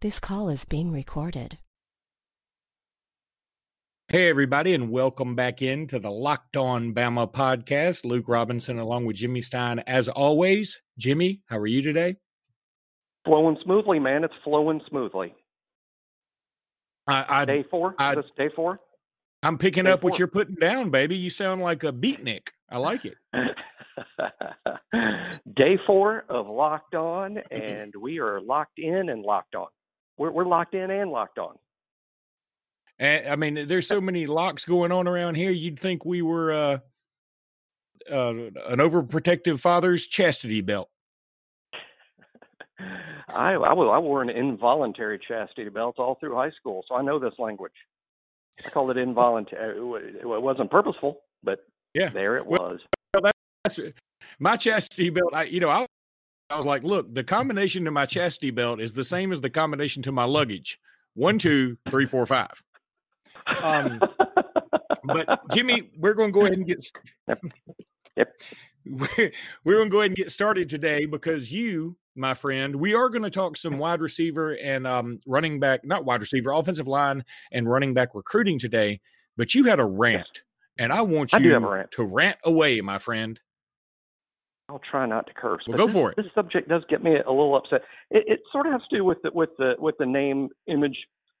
This call is being recorded. Hey, everybody, and welcome back into the Locked On Bama podcast. Luke Robinson along with Jimmy Stein. As always, Jimmy, how are you today? Flowing smoothly, man. It's flowing smoothly. I, I day four? I, Is this day four? I'm picking Day up what you're putting down, baby. You sound like a beatnik. I like it. day four of Locked On, and we are locked in and locked on. We're, we're locked in and locked on. And I mean, there's so many locks going on around here. You'd think we were uh, uh, an overprotective father's chastity belt. I, I, I wore an involuntary chastity belt all through high school, so I know this language. I call it involuntary. It wasn't purposeful, but Yeah. there it Well, was. That's my chastity belt. I, you know, I, I was like, look, the combination to my chastity belt is the same as the combination to my luggage. One, two, three, four, five. Um, but Jimmy, we're going to go ahead and get. Yep. We're, we're going to go ahead and get started today because you, my friend, we are going to talk some wide receiver and um, running back, not wide receiver, offensive line and running back recruiting today. But you had a rant, and I want you a rant. to rant away, my friend. I'll try not to curse. Well, but go this, for it. This subject does get me a little upset. It, it sort of has to do with the, with the with the name, image,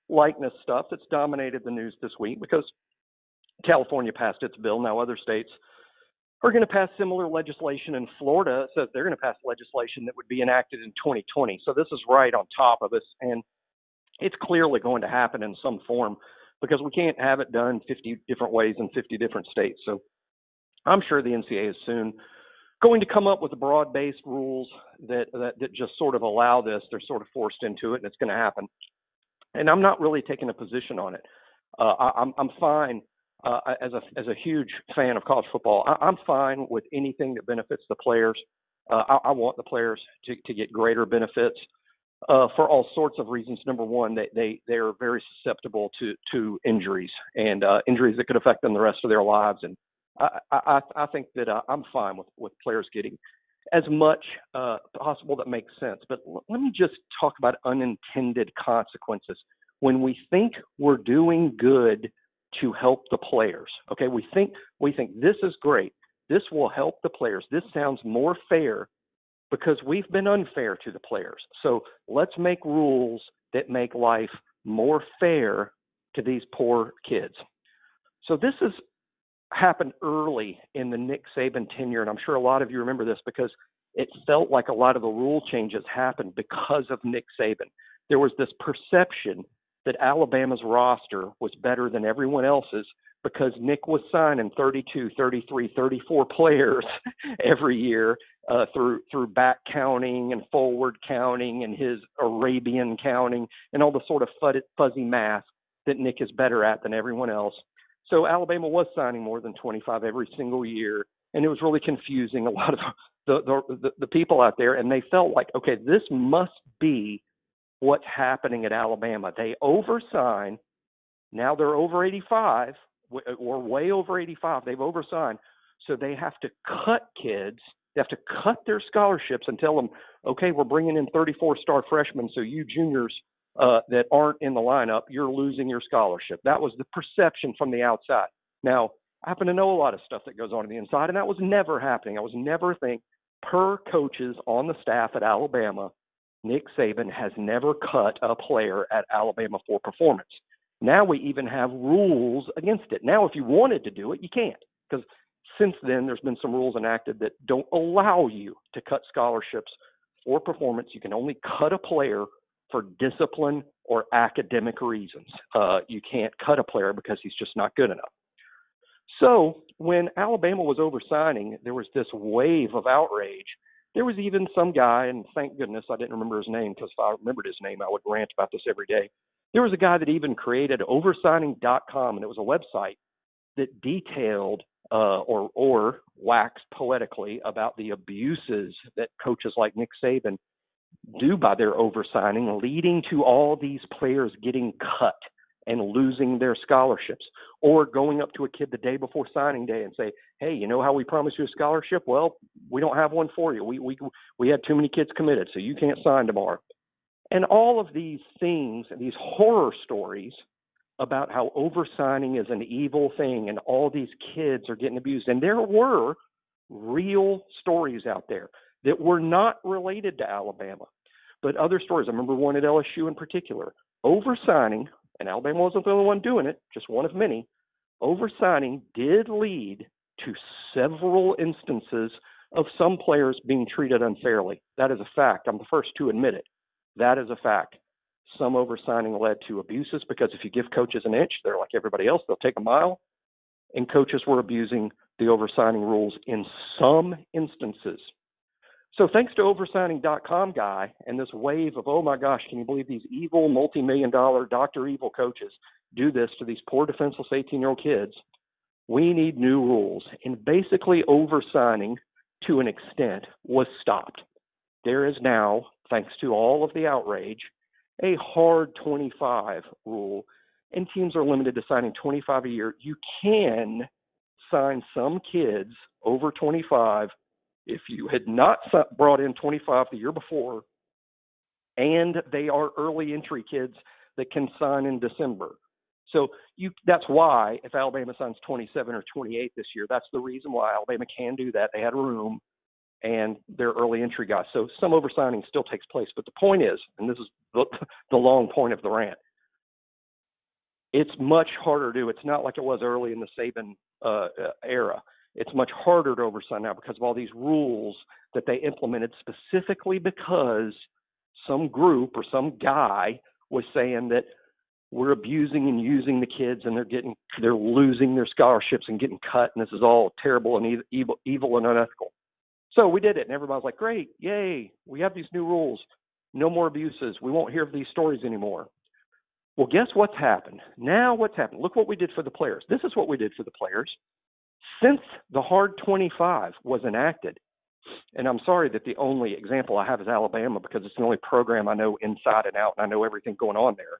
likeness stuff that's dominated the news this week because California passed its bill. Now other states are going to pass similar legislation. And Florida says they're going to pass legislation that would be enacted in 2020. So this is right on top of us, and it's clearly going to happen in some form because we can't have it done 50 different ways in 50 different states. So I'm sure the NCAA is soon going to come up with broad-based rules that, that that just sort of allow this. They're sort of forced into it, and it's going to happen. And I'm not really taking a position on it. Uh, I, I'm I'm fine uh, as a as a huge fan of college football. I, I'm fine with anything that benefits the players. Uh, I, I want the players to to get greater benefits uh, for all sorts of reasons. Number one, they they they are very susceptible to to injuries and uh, injuries that could affect them the rest of their lives. And I I, I think that uh, I'm fine with with players getting as much uh, possible that makes sense. But l- let me just talk about unintended consequences when we think we're doing good to help the players. Okay, we think we think this is great. This will help the players. This sounds more fair because we've been unfair to the players. So let's make rules that make life more fair to these poor kids. So this has happened early in the Nick Saban tenure, and I'm sure a lot of you remember this because it felt like a lot of the rule changes happened because of Nick Saban. There was this perception that Alabama's roster was better than everyone else's because Nick was signing 32, 33, 34 players every year uh, through through back counting and forward counting and his Arabian counting and all the sort of fuzzy math that Nick is better at than everyone else. So Alabama was signing more than 25 every single year, and it was really confusing a lot of the the, the, people out there, and they felt like, okay, this must be what's happening at Alabama. They oversign. Now they're over 85 or way over 85. They've oversigned. So they have to cut kids. They have to cut their scholarships and tell them, okay, we're bringing in 34 star freshmen. So you juniors uh, that aren't in the lineup, you're losing your scholarship. That was the perception from the outside. Now, I happen to know a lot of stuff that goes on on the inside, and that was never happening. I was never think per coaches on the staff at Alabama, Nick Saban has never cut a player at Alabama for performance. Now we even have rules against it. Now, if you wanted to do it, you can't because since then there's been some rules enacted that don't allow you to cut scholarships for performance. You can only cut a player for discipline or academic reasons. Uh, you can't cut a player because he's just not good enough. So when Alabama was oversigning, there was this wave of outrage. There was even some guy, and thank goodness I didn't remember his name because if I remembered his name, I would rant about this every day. There was a guy that even created oversigning.com, and it was a website that detailed uh, or or waxed poetically about the abuses that coaches like Nick Saban do by their oversigning, leading to all these players getting cut and losing their scholarships, or going up to a kid the day before signing day and say, "Hey, you know how we promised you a scholarship? Well, we don't have one for you. We we we had too many kids committed, so you can't sign tomorrow." And all of these things, these horror stories about how oversigning is an evil thing and all these kids are getting abused. And there were real stories out there that were not related to Alabama, but other stories. I remember one at LSU in particular. Oversigning, and Alabama wasn't the only one doing it, just one of many. Oversigning did lead to several instances of some players being treated unfairly. That is a fact. I'm the first to admit it. That is a fact. Some oversigning led to abuses because if you give coaches an inch, they're like everybody else, they'll take a mile. And coaches were abusing the oversigning rules in some instances. So thanks to oversigning.com guy and this wave of oh my gosh, can you believe these evil multi-million dollar Dr. Evil coaches do this to these poor defenseless 18-year-old kids? We need new rules. And basically oversigning to an extent was stopped. There is now, thanks to all of the outrage, a hard 25 rule and teams are limited to signing 25 a year. You can sign some kids over 25 if you had not brought in 25 the year before and they are early entry kids that can sign in December. So you that's why if Alabama signs 27 or 28 this year, that's the reason why Alabama can do that. They had room and they're early entry guys. So some oversigning still takes place. But the point is, and this is the, the long point of the rant, it's much harder to do. It's not like it was early in the Saban uh, era. It's much harder to oversign now because of all these rules that they implemented specifically because some group or some guy was saying that we're abusing and using the kids and they're getting they're losing their scholarships and getting cut and this is all terrible and evil evil and unethical. So we did it and everybody's like, "Great. Yay. We have these new rules. No more abuses. We won't hear of these stories anymore." Well, guess what's happened? Now, what's happened? Look what we did for the players. This is what we did for the players. Since the Hard 25 was enacted, and I'm sorry that the only example I have is Alabama because it's the only program I know inside and out, and I know everything going on there.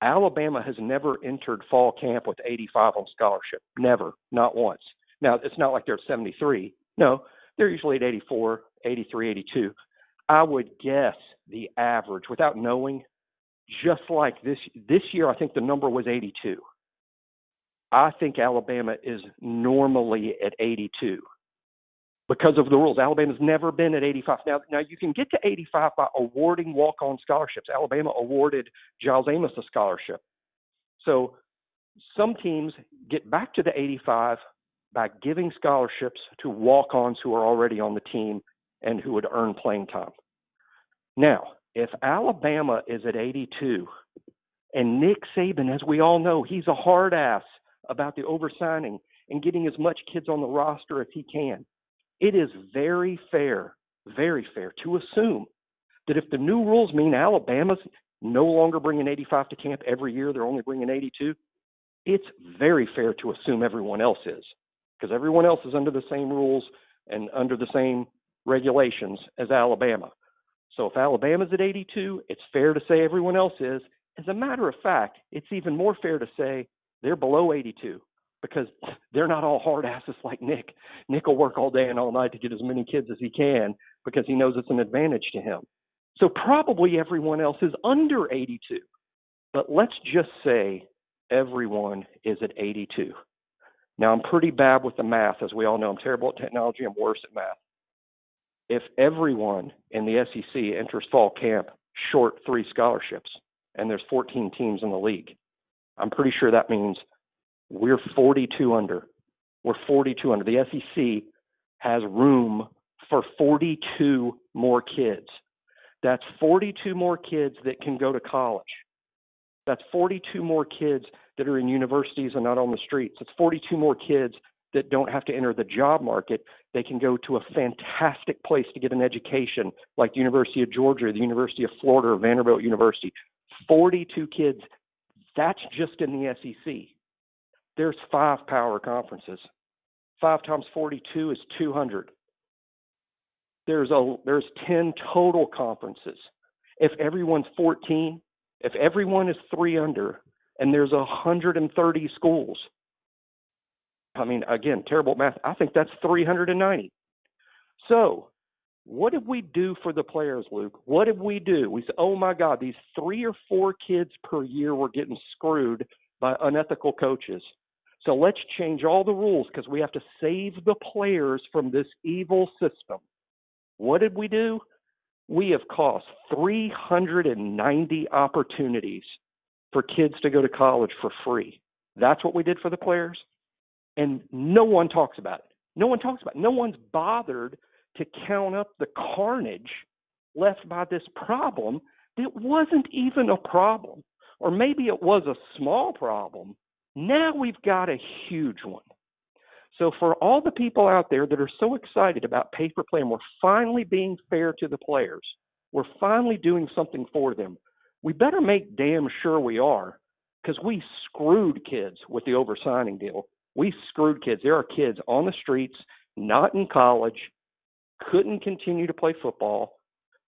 Alabama has never entered fall camp with 85 on scholarship. Never, not once. Now, it's not like they're at 73. No, they're usually at 84, 83, 82. I would guess the average, without knowing, just like this this year, I think the number was 82. I think Alabama is normally at 82 because of the rules. Alabama's never been at 85. Now, now you can get to 85 by awarding walk-on scholarships. Alabama awarded Giles Amos a scholarship. So some teams get back to the 85 by giving scholarships to walk-ons who are already on the team and who would earn playing time. Now, if Alabama is at 82, and Nick Saban, as we all know, he's a hard ass about the oversigning and getting as much kids on the roster as he can. It is very fair, very fair to assume that if the new rules mean Alabama's no longer bringing 85 to camp every year, they're only bringing 82, it's very fair to assume everyone else is because everyone else is under the same rules and under the same regulations as Alabama. So if Alabama's at 82, it's fair to say everyone else is. As a matter of fact, it's even more fair to say they're below 82 because they're not all hard asses like Nick. Nick will work all day and all night to get as many kids as he can because he knows it's an advantage to him. So probably everyone else is under 82. But let's just say everyone is at 82. Now, I'm pretty bad with the math, as we all know. I'm terrible at technology. I'm worse at math if everyone in the SEC enters fall camp short three scholarships, and there's 14 teams in the league, I'm pretty sure that means we're 42 under. We're 42 under. The SEC has room for 42 more kids. That's 42 more kids that can go to college. That's 42 more kids that are in universities and not on the streets. It's 42 more kids that don't have to enter the job market, they can go to a fantastic place to get an education like the University of Georgia, the University of Florida, or Vanderbilt University. 42 kids, that's just in the SEC. There's five power conferences. Five times 42 is 200. There's a there's 10 total conferences. If everyone's 14, if everyone is three under, and there's 130 schools, I mean, again, terrible math. I think that's 390. So what did we do for the players, Luke? What did we do? We said, oh my God, these three or four kids per year were getting screwed by unethical coaches. So let's change all the rules because we have to save the players from this evil system. What did we do? We have cost 390 opportunities for kids to go to college for free. That's what we did for the players. And no one talks about it. No one talks about it. No one's bothered to count up the carnage left by this problem that wasn't even a problem. Or maybe it was a small problem. Now we've got a huge one. So, for all the people out there that are so excited about pay for play, and we're finally being fair to the players, we're finally doing something for them, we better make damn sure we are because we screwed kids with the oversigning deal. We screwed kids. There are kids on the streets, not in college, couldn't continue to play football,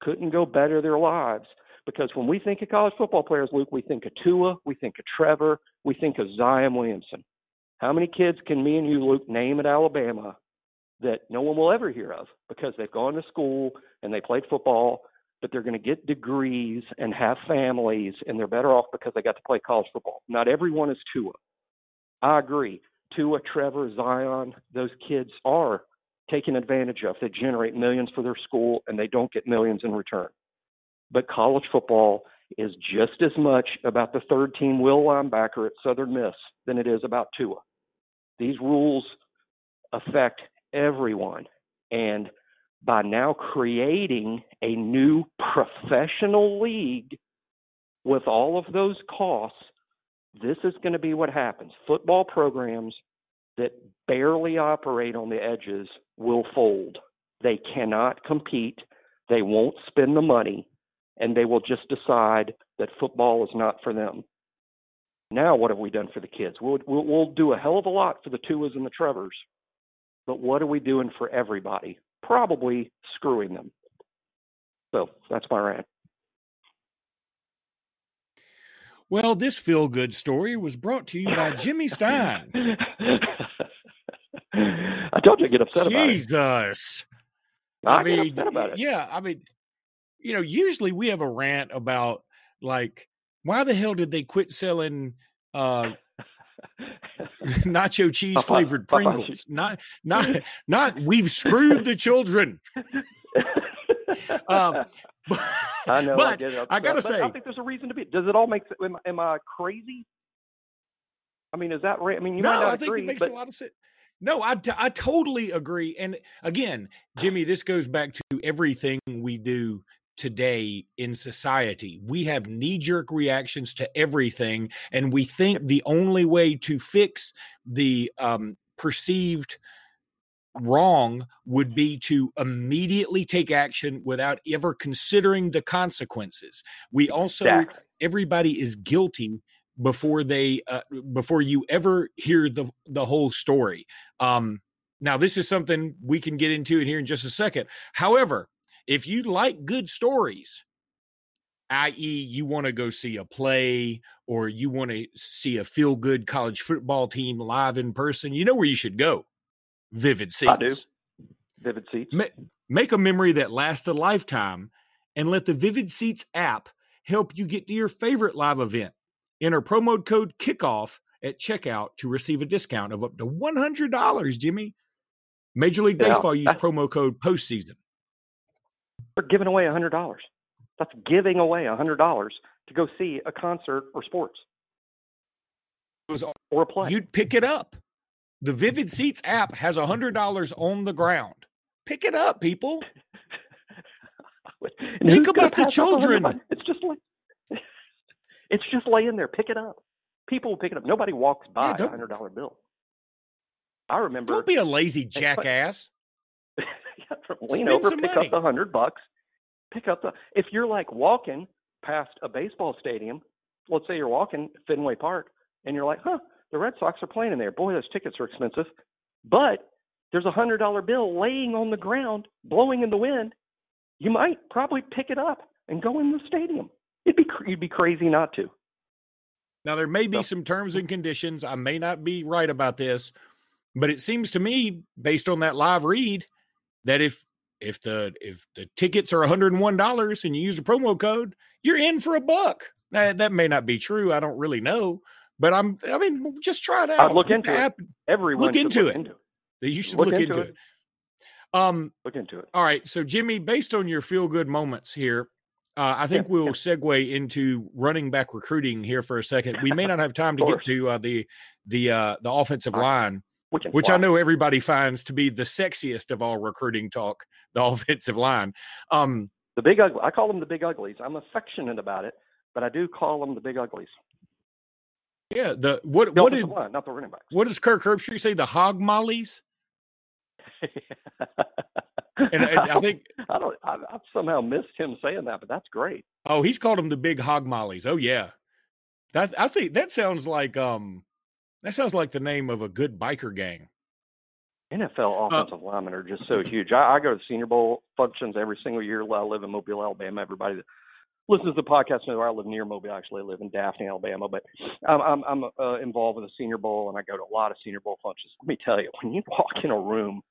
couldn't go better their lives. Because when we think of college football players, Luke, we think of Tua, we think of Trevor, we think of Zion Williamson. How many kids can me and you, Luke, name at Alabama that no one will ever hear of because they've gone to school and they played football, but they're going to get degrees and have families and they're better off because they got to play college football? Not everyone is Tua. I agree. Tua, Trevor, Zion, those kids are taken advantage of. They generate millions for their school and they don't get millions in return. But college football is just as much about the third team will linebacker at Southern Miss than it is about Tua. These rules affect everyone. And by now creating a new professional league with all of those costs, this is going to be what happens. Football programs that barely operate on the edges will fold. They cannot compete. They won't spend the money, and they will just decide that football is not for them. Now, what have we done for the kids? We'll, we'll, we'll do a hell of a lot for the Tuas and the Trevors, but what are we doing for everybody? Probably screwing them. So that's my rant. Well, this feel good story was brought to you by Jimmy Stein. I told you to get upset about it. Jesus. I, I mean, about it. yeah, I mean, you know, usually we have a rant about like, why the hell did they quit selling uh nacho cheese flavored Pringles? Not, not, not. We've screwed the children. um, I know. But I, I gotta say, I think there's a reason to be. Does it all make sense? Am, am I crazy? I mean, is that right? I mean, you no, might not I think agree, it makes but... a lot of sense. No, I, I totally agree. And again, Jimmy, this goes back to everything we do today in society. We have knee jerk reactions to everything. And we think the only way to fix the um, perceived wrong would be to immediately take action without ever considering the consequences. We also, exactly. everybody is guilty before they uh, before you ever hear the the whole story. Um, now, this is something we can get into in here in just a second. However, if you like good stories, i.e., you want to go see a play or you want to see a feel good college football team live in person, you know where you should go. Vivid Seats. I do. Vivid Seats. Ma- make a memory that lasts a lifetime and let the Vivid Seats app help you get to your favorite live event. Enter promo code kickoff at checkout to receive a discount of up to $100, Jimmy. Major League Baseball yeah, used promo code postseason. They're giving away $100. That's giving away $100 to go see a concert or sports. or a play. You'd pick it up. The Vivid Seats app has $100 on the ground. Pick it up, people. Think about the children. It's just like it's just laying there. Pick it up. People will pick it up. Nobody walks by yeah, a hundred dollar bill. I remember. Don't be a lazy jackass. lean over, pick money. up the hundred bucks. Pick up the. If you're like walking past a baseball stadium, let's say you're walking Fenway Park, and you're like, huh, the Red Sox are playing in there. Boy, those tickets are expensive. But there's a hundred dollar bill laying on the ground, blowing in the wind. You might probably pick it up and go in the stadium. It'd be you'd be crazy not to. Now there may be so. some terms and conditions. I may not be right about this, but it seems to me, based on that live read, that if if the if the tickets are $101 and you use a promo code, you're in for a buck. That that may not be true. I don't really know, but I'm I mean, just try it out. I'd look into it. Everyone look into look it. Into it. You should Look look, into into, it. it. Um, Look into it. all right. So, Jimmy, based on your feel good moments here, uh, I think Yeah, we'll yeah. segue into running back recruiting here for a second. We may not have time to get to uh, the the uh, the offensive line, which. I know everybody finds to be the sexiest of all recruiting talk. The offensive line. Um, the big ugly. I call them the big uglies. I'm affectionate about it, but I do call them the big uglies. yeah. The what The what did line, not the running backs. what does Kirk Herbstreit say? The hog mollies. And, and I think I don't. I, I've somehow missed him saying that, but that's great. Oh, he's called them the big hog mollies. Oh yeah. That I think that sounds like um that sounds like the name of a good biker gang. NFL offensive linemen are just so huge. I, I go to Senior Bowl functions every single year. I live in Mobile, Alabama. Everybody that listens to the podcast knows I live near Mobile. Actually, I live in Daphne, Alabama. But I'm I'm, I'm uh, involved with the Senior Bowl, and I go to a lot of Senior Bowl functions. Let me tell you, when you walk in a room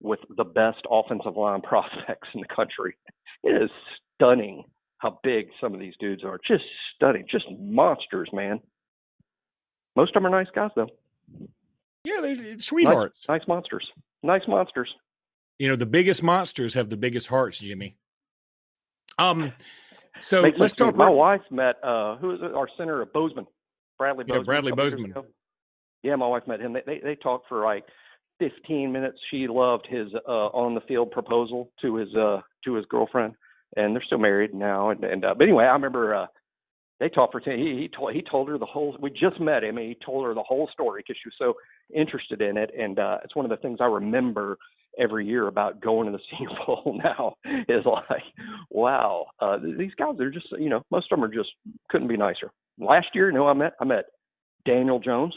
with the best offensive line prospects in the country, it is stunning how big some of these dudes are. Just stunning, just monsters, man. Most of them are nice guys, though. Yeah, they're sweethearts. Nice monsters. Nice monsters. You know, the biggest monsters have the biggest hearts, Jimmy. Um so let's sense to me. talk My wife met uh who is it? Our center of Bozeman, Bradley Yeah, Bozeman. a Bradley Bozeman. Yeah, my wife met him. They, they they talked for like 15 minutes. She loved his uh on the field proposal to his uh to his girlfriend, and they're still married now. And and uh, but anyway, I remember uh they talked for 10. He he told he told her the whole. We just met him, and he told her the whole story because she was so interested in it. And uh it's one of the things I remember every year about going to the Senior Bowl now is like, wow, uh, these guys are just, you know, most of them are just couldn't be nicer. Last year, you know, I met I met Daniel Jones.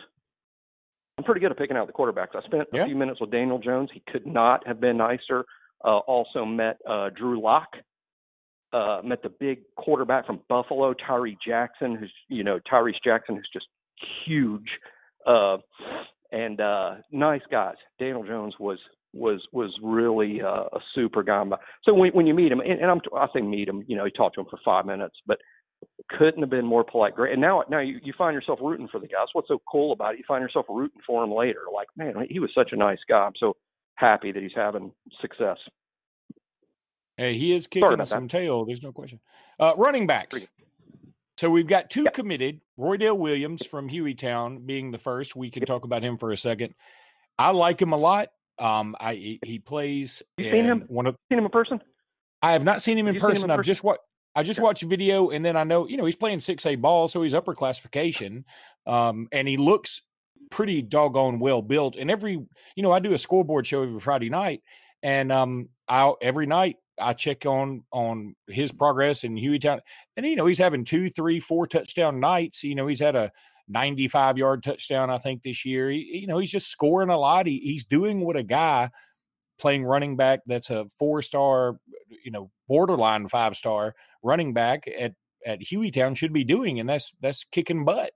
I'm pretty good at picking out the quarterbacks. I spent Yeah. a few minutes with Daniel Jones. He could not have been nicer. Uh, also met uh, Drew Lock. Uh, met the big quarterback from Buffalo, Tyree Jackson, who's you know Tyrese Jackson, who's just huge. Uh, and uh, nice guys. Daniel Jones was was was really uh, a super guy. So when when you meet him, and, and I'm I say meet him, you know, you talk to him for five minutes, but couldn't have been more polite. Great. And now now you, you find yourself rooting for the guy. That's what's so cool about it. You find yourself rooting for him later. Like, man, he was such a nice guy. I'm so happy that he's having success. Hey, he is kicking some tail. There's no question. Uh, running backs. So we've got two Yeah. committed. Roydell Williams from Hueytown being the first. We can talk about him for a second. I like him a lot. Um, I he, plays. You seen him? One of Seen him in person? I have not seen him in seen him in person. I've person? just watched. I just watched video, and then I know you know he's playing six A ball, so he's upper classification, um, and he looks pretty doggone well built. And every you know I do a scoreboard show every Friday night, and um, I every night I check on on his progress in Hueytown, and you know he's having two, three, four touchdown nights. You know he's had a 95 yard touchdown I think this year. He, you know he's just scoring a lot. He, he's doing what a guy playing running back that's a four star, you know, borderline five star running back at at Hueytown should be doing, and that's that's kicking butt.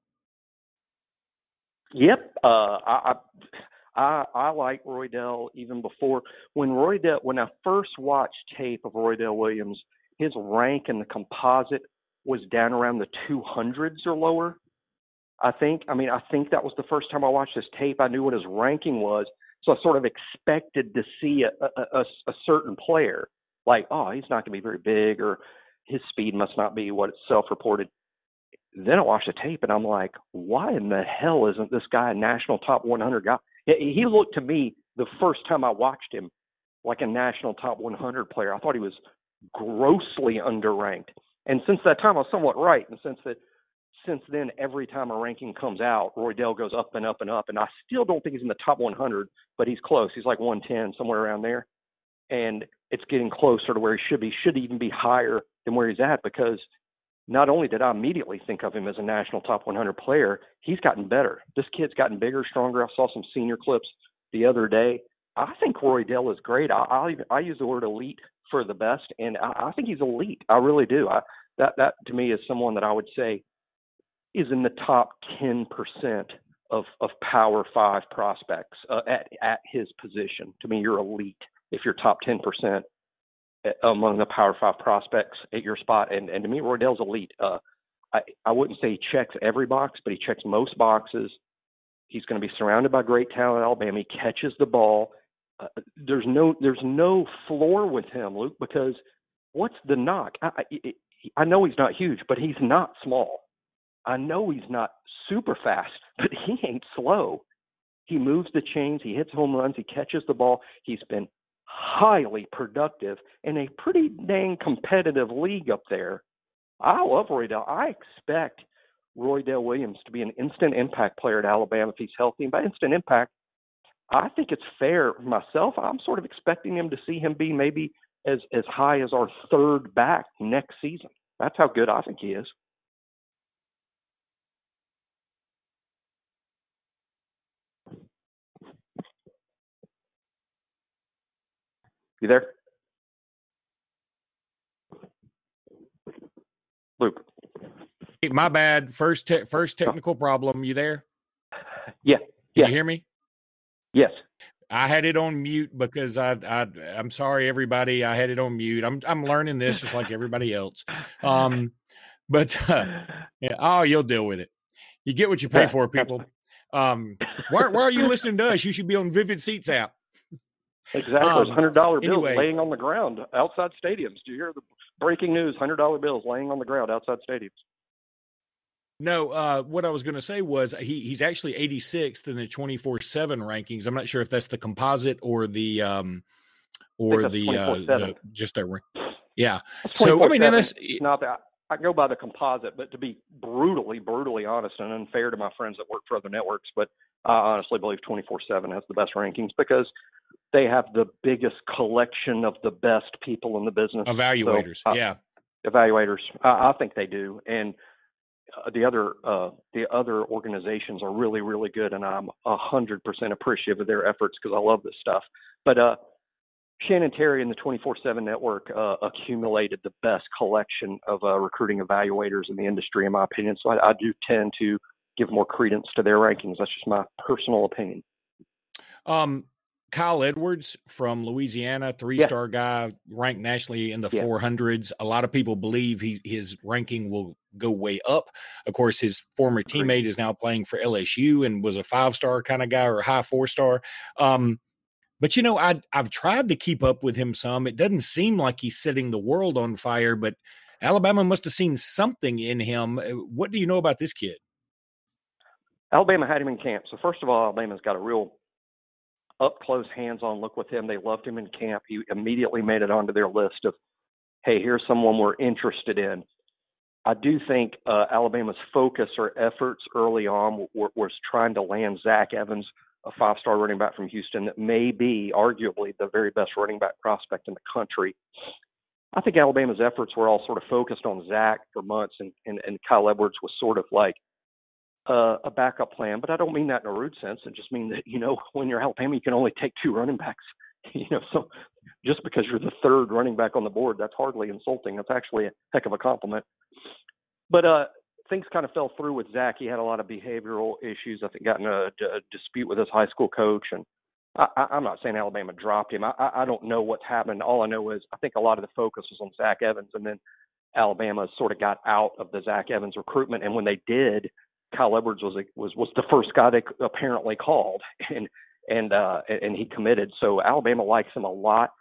Yep. Uh, I, I I like Roydell even before when Roydell when I first watched tape of Roydell Williams, his rank in the composite was down around the 200s or lower. I think. I mean, I think that was the first time I watched this tape. I knew what his ranking was, so I sort of expected to see a a, a, a certain player like, oh, he's not going to be very big, or his speed must not be what it's self-reported then I watched the tape and I'm like, why in the hell isn't this guy a national top 100 guy? He looked to me the first time I watched him like a national top 100 player. I thought he was grossly underranked. And since that time, I was somewhat right. And since that, since then, every time a ranking comes out, Roydell goes up and up and up. And I still don't think he's in the top 100, but he's close. He's like 110, somewhere around there. And it's getting closer to where he should be. Should even be higher than where he's at because not only did I immediately think of him as a national top 100 player, he's gotten better. This kid's gotten bigger, stronger. I saw some senior clips the other day. I think Roydell is great. I I, I use the word elite for the best, and I, I think he's elite. I really do. I, that that to me is someone that I would say is in the top 10 percent of of Power Five prospects uh, at at his position. To me, you're elite if you're top 10 percent uh, among the Power Five prospects at your spot. And and to me, Roydell's elite. Uh, I I wouldn't say he checks every box, but he checks most boxes. He's going to be surrounded by great talent Alabama. He catches the ball. Uh, there's no there's no floor with him, Luke, because what's the knock? I, I, I know he's not huge, but he's not small. I know he's not super fast, but he ain't slow. He moves the chains, he hits home runs, he catches the ball. He's been highly productive in a pretty dang competitive league up there. I love Roydell. I expect Roydell Williams to be an instant impact player at Alabama if he's healthy. And by instant impact, I think it's fair myself. I'm sort of expecting him to see him be maybe as as high as our third back next season. That's how good I think he is. You there? Luke. Hey, my bad. First te- first technical problem. You there? Yeah. Can Yeah. you hear me? Yes. I had it on mute because I, I I'm sorry everybody. I had it on mute. I'm I'm learning this just like everybody else. Um, but uh, yeah, oh, you'll deal with it. You get what you pay for, people. Um, why, why are you listening to us? You should be on Vivid Seats app. Exactly. Um, hundred dollar bills anyway. laying on the ground outside stadiums. Do you hear the breaking news? Hundred dollar bills laying on the ground outside stadiums. No, uh, what I was going to say was he he's actually 86th in the 24 seven rankings. I'm not sure if that's the composite or the um or the uh the just that. Yeah. So I mean, 24/7. and that's not that I go by the composite, but to be brutally, brutally honest and unfair to my friends that work for other networks, but I honestly believe 24/7 has the best rankings because they have the biggest collection of the best people in the business. evaluators. So, uh, yeah. evaluators. I, I think they do, and uh, the other uh, the other organizations are really really good, and I'm a hundred percent appreciative of their efforts because I love this stuff. But uh, Shannon Terry and the 24/7 Network uh, accumulated the best collection of uh, recruiting evaluators in the industry, in my opinion. So I, I do tend to give more credence to their rankings. That's just my personal opinion. Um, Kyle Edwards from Louisiana, three star guy, ranked nationally in the Yeah. 400s. A lot of people believe he, his ranking will go way up. Of course, his former teammate is now playing for LSU and was a five star kind of guy or a high four star. Um, but you know, I I've tried to keep up with him some. It doesn't seem like he's setting the world on fire, but Alabama must have seen something in him. Uh, What do you know about this kid? Alabama had him in camp. So first of all, Alabama's got a real up close, hands on look with him. They loved him in camp. He immediately made it onto their list of, hey, here's someone we're interested in. I do think uh, Alabama's focus or efforts early on was trying to land Zach Evans, a five star running back from Houston that may be arguably the very best running back prospect in the country. I think Alabama's efforts were all sort of focused on Zach for months, and, and, and Kyle Edwards was sort of like uh, a backup plan. But I don't mean that in a rude sense. I just mean that you know when you're Alabama, you can only take two running backs. You know, so just because you're the third running back on the board, that's hardly insulting. That's actually a heck of a compliment. But uh, things kind of fell through with Zach. He had a lot of behavioral issues. I think got in a, a dispute with his high school coach, and I, I'm not saying Alabama dropped him. I, I don't know what's happened. All I know is I think a lot of the focus was on Zach Evans, and then Alabama sort of got out of the Zach Evans recruitment. And when they did, Kyle Edwards was was was the first guy they apparently called, and and uh, and he committed. So Alabama likes him a lot.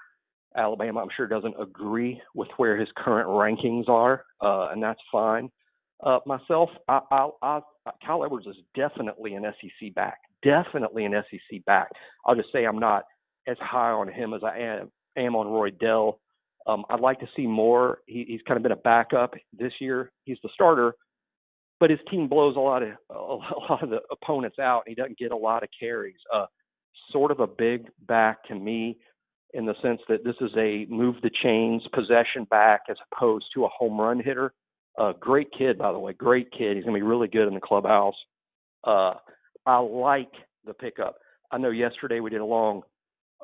Alabama, I'm sure, doesn't agree with where his current rankings are, uh, and that's fine. Uh, myself, I, I, I, Kyle Edwards is definitely an SEC back, definitely an SEC back. I'll just say I'm not as high on him as I am, am on Roydell. Um, I'd like to see more. He, he's kind of been a backup this year. He's the starter, but his team blows a lot of a lot of the opponents out. He doesn't get a lot of carries. Uh, sort of a big back to me in the sense that this is a move the chains possession back as opposed to a home run hitter. Uh, great kid, by the way, great kid. He's gonna be really good in the clubhouse. Uh, I like the pickup. I know yesterday we did a long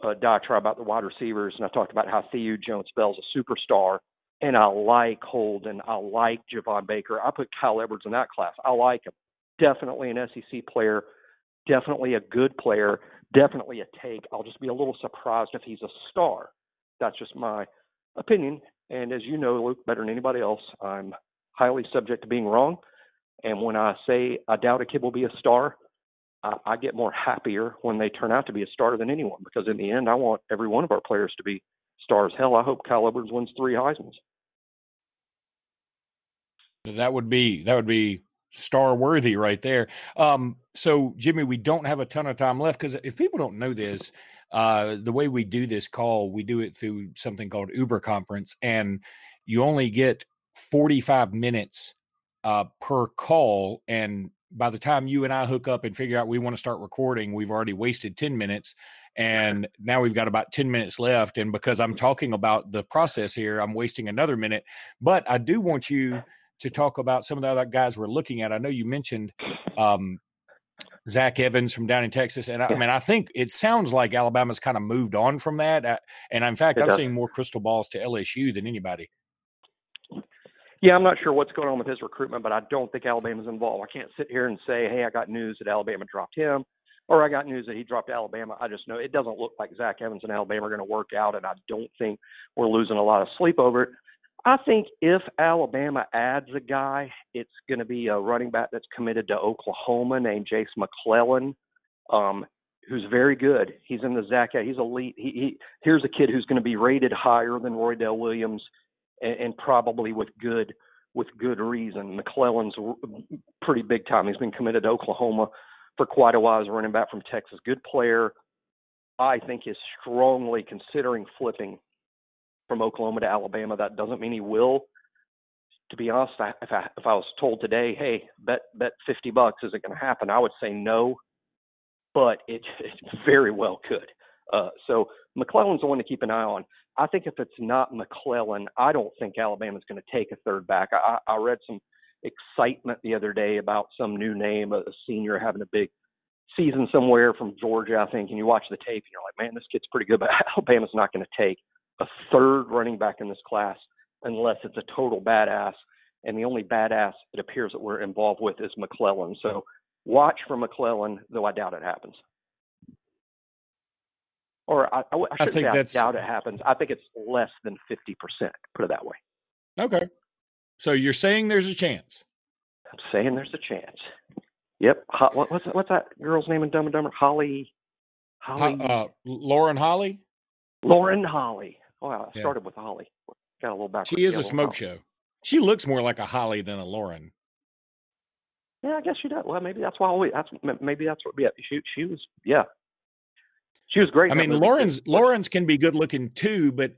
uh, diatribe about the wide receivers, and I talked about how Theo Jones Bell's a superstar, and I like Holden. I like Javon Baker. I put Kyle Edwards in that class. I like him. Definitely an SEC player. Definitely a good player. Definitely a take. I'll just be a little surprised if he's a star. That's just my opinion. And as you know, Luke, better than anybody else, I'm highly subject to being wrong. And when I say I doubt a kid will be a star, I, I get more happier when they turn out to be a star than anyone because in the end, I want every one of our players to be stars. Hell, I hope Kyle Edwards wins three Heisman's. That would be that would be star worthy right there. Um, so Jimmy, we don't have a ton of time left because if people don't know this, uh, the way we do this call, we do it through something called UberConference, and you only get 45 minutes uh, per call. And by the time you and I hook up and figure out we want to start recording, we've already wasted 10 minutes. And now we've got about 10 minutes left. And because I'm talking about the process here, I'm wasting another minute. But I do want you to talk about some of the other guys we're looking at. I know you mentioned um, Zach Evans from down in Texas, and I, I, mean, I think it sounds like Alabama's kind of moved on from that. Uh, and in fact, it I'm does. seeing more crystal balls to LSU than anybody. Yeah, I'm not sure what's going on with his recruitment, but I don't think Alabama's involved. I can't sit here and say, "Hey, I got news that Alabama dropped him," or "I got news that he dropped Alabama." I just know it doesn't look like Zach Evans and Alabama are going to work out, and I don't think we're losing a lot of sleep over it. I think if Alabama adds a guy, it's going to be a running back that's committed to Oklahoma named Jase McClellan, um, who's very good. He's in the Zach. He's elite. He, he here's a kid who's going to be rated higher than Roydell Williams, and, and probably with good with good reason. McClellan's pretty big time. He's been committed to Oklahoma for quite a while a running back from Texas. Good player. I think is strongly considering flipping from Oklahoma to Alabama. That doesn't mean he will. To be honest, I, if I if I was told today, hey, bet bet fifty bucks, is it going to happen? I would say no, but it, it very well could. Uh, so McClellan's the one to keep an eye on. I think if it's not McClellan, I don't think Alabama's going to take a third back. I, I read some excitement the other day about some new name, a, a senior having a big season somewhere from Georgia, I think, and you watch the tape and you're like, man, this kid's pretty good, but Alabama's not going to take a third running back in this class unless it's a total badass. And the only badass it appears that we're involved with is McClellan. So watch for McClellan, though I doubt it happens. Or I, I, I, I think that's doubt it happens. I think it's less than fifty percent. Put it that way. Okay. So you're saying there's a chance. I'm saying there's a chance. Yep. What's what's that girl's name in Dumb and Dumber? Holly. Holly. Uh, Lauren Holly. Lauren Holly. Oh, I yeah. started with Holly. Got a little back. She is a smoke show. She looks more like a Holly than a Lauren. Yeah, I guess she does. Well, maybe that's why we. That's maybe that's what. Yeah, she she was. Yeah, she was great. I mean, Lauren's Lauren's can be good looking too, but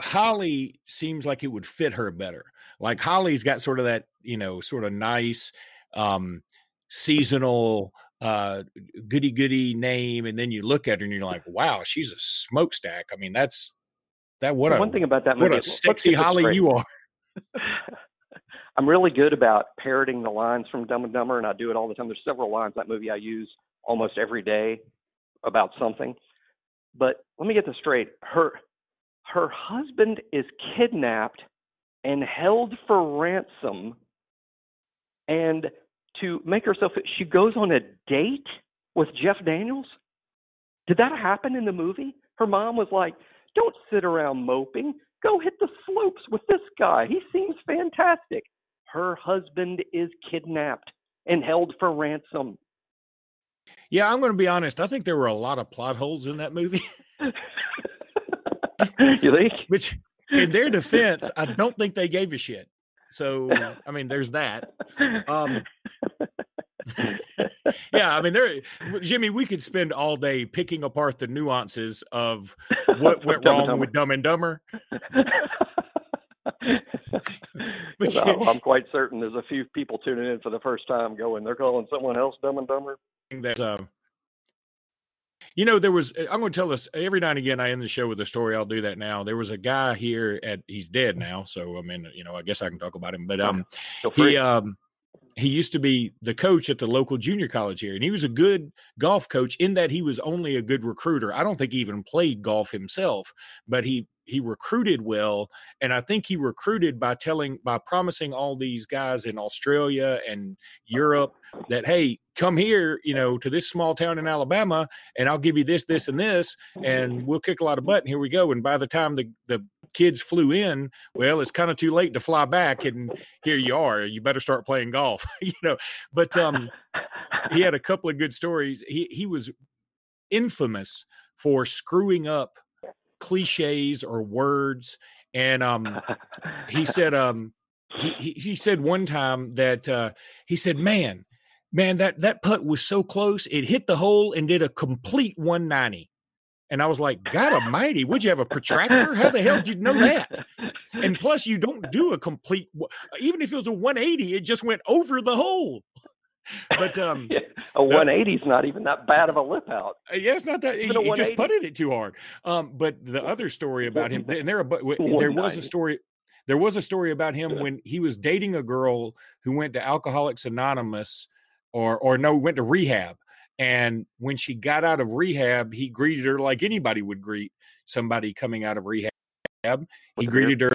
Holly seems like it would fit her better. Like Holly's got sort of that, you know, sort of nice, um, seasonal, uh, goody goody name, and then you look at her and you're like, wow, she's a smokestack. I mean, that's that what well, a, one thing about that movie, what a sexy Holly you are. I'm really good about parroting the lines from Dumb and Dumber, and I do it all the time. There's several lines that movie I use almost every day about something. But let me get this straight: her her husband is kidnapped and held for ransom, and to make herself, she goes on a date with Jeff Daniels. Did that happen in the movie? Her mom was like, don't sit around moping. Go hit the slopes with this guy. He seems fantastic. Her husband is kidnapped and held for ransom. Yeah, I'm going to be honest. I think there were a lot of plot holes in that movie. you think? Which, in their defense, I don't think they gave a shit. So, I mean, there's that. Um, yeah, I mean, there, Jimmy, we could spend all day picking apart the nuances of what went wrong with Dumb and Dumber. but I'm quite certain there's a few people tuning in for the first time going, they're calling someone else Dumb and Dumber. That, um, you know, there was, I'm going to tell this every now and again. I end the show with a story. I'll do that now. There was a guy here at, he's dead now. So, I mean, you know, I guess I can talk about him, but, um, he, um, he used to be the coach at the local junior college here and he was a good golf coach in that he was only a good recruiter. I don't think he even played golf himself but he he recruited well and i think he recruited by telling by promising all these guys in australia and europe that hey come here you know to this small town in alabama and i'll give you this this and this and we'll kick a lot of butt and here we go. And by the time the the kids flew in, well, it's kind of too late to fly back, and here you are. You better start playing golf, you know. But um, he had a couple of good stories. He he was infamous for screwing up cliches or words, and um, he said um, he, he he said one time that uh, he said, man. Man, that that putt was so close. It hit the hole and did a complete 190. And I was like, God Almighty, would you have a protractor? How the hell did you know that? And plus, you don't do a complete. Even if it was a 180, it just went over the hole. But um, yeah, a 180 is not even that bad of a lip out. Uh, yeah, it's not that. He, he just putted it too hard. Um, but the other story about him, and there, there was a story. There was a story about him when he was dating a girl who went to Alcoholics Anonymous, or or no, went to rehab and when she got out of rehab, he greeted her like anybody would greet somebody coming out of rehab. He greeted her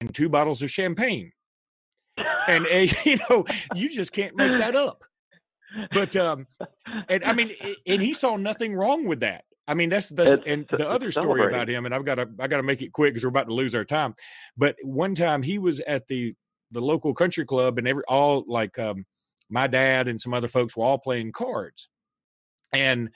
and two bottles of champagne. And, and you know, you just can't make that up. But um and I mean and he saw nothing wrong with that. I mean that's that's it's, and the other story about him and I've got to I got to make it quick cuz we're about to lose our time. But one time he was at the the local country club and every all like um my dad and some other folks were all playing cards, and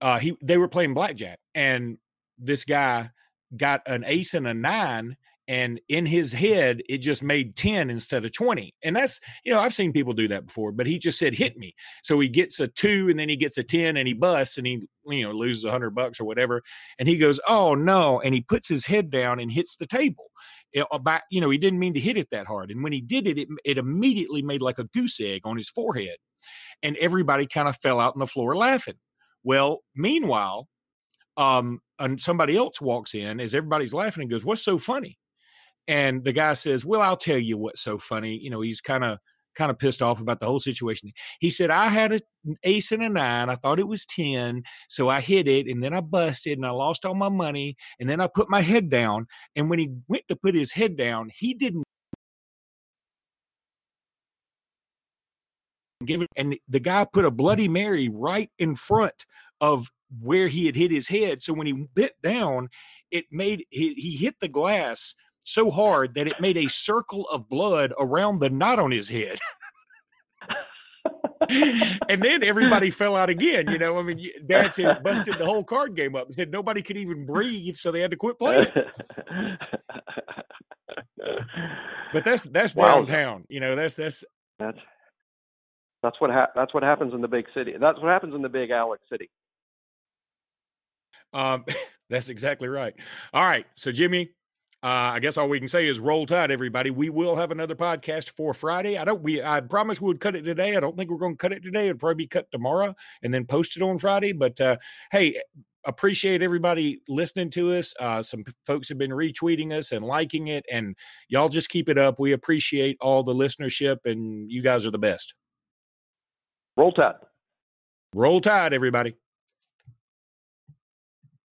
uh, he they were playing blackjack, and this guy got an ace and a nine and in his head it just made 10 instead of 20 and that's you know i've seen people do that before but he just said hit me. So he gets a 2 and then he gets a 10 and he busts and he you know loses a 100 bucks or whatever and he goes oh no and he puts his head down and hits the table. About you know he didn't mean to hit it that hard and when he did it, it it immediately made like a goose egg on his forehead and everybody kind of fell out on the floor laughing. Well meanwhile um and somebody else walks in as everybody's laughing and goes what's so funny and the guy says well i'll tell you what's so funny you know he's kind of kind of pissed off about the whole situation. He said, I had an ace and a nine. I thought it was 10. So I hit it and then I busted and I lost all my money. And then I put my head down. And when he went to put his head down, he didn't give it. And the guy put a Bloody Mary right in front of where he had hit his head. So when he bit down, it made he, he hit the glass so hard that it made a circle of blood around the knot on his head. and then everybody fell out again. You know, I mean, Dad said busted the whole card game up. Said nobody could even breathe, so they had to quit playing. but that's that's wow. downtown. You know, that's that's that's that's what ha- that's what happens in the big city. That's what happens in the big Alex city. Um, that's exactly right. All right, so Jimmy, uh, I guess all we can say is roll tide, everybody. We will have another podcast for Friday. I don't. We I promise we would cut it today. I don't think we're going to cut it today. It'll probably be cut tomorrow and then posted on Friday. But uh, hey, appreciate everybody listening to us. Uh, some folks have been retweeting us and liking it, and y'all just keep it up. We appreciate all the listenership, and you guys are the best. Roll tide. Roll tide, everybody.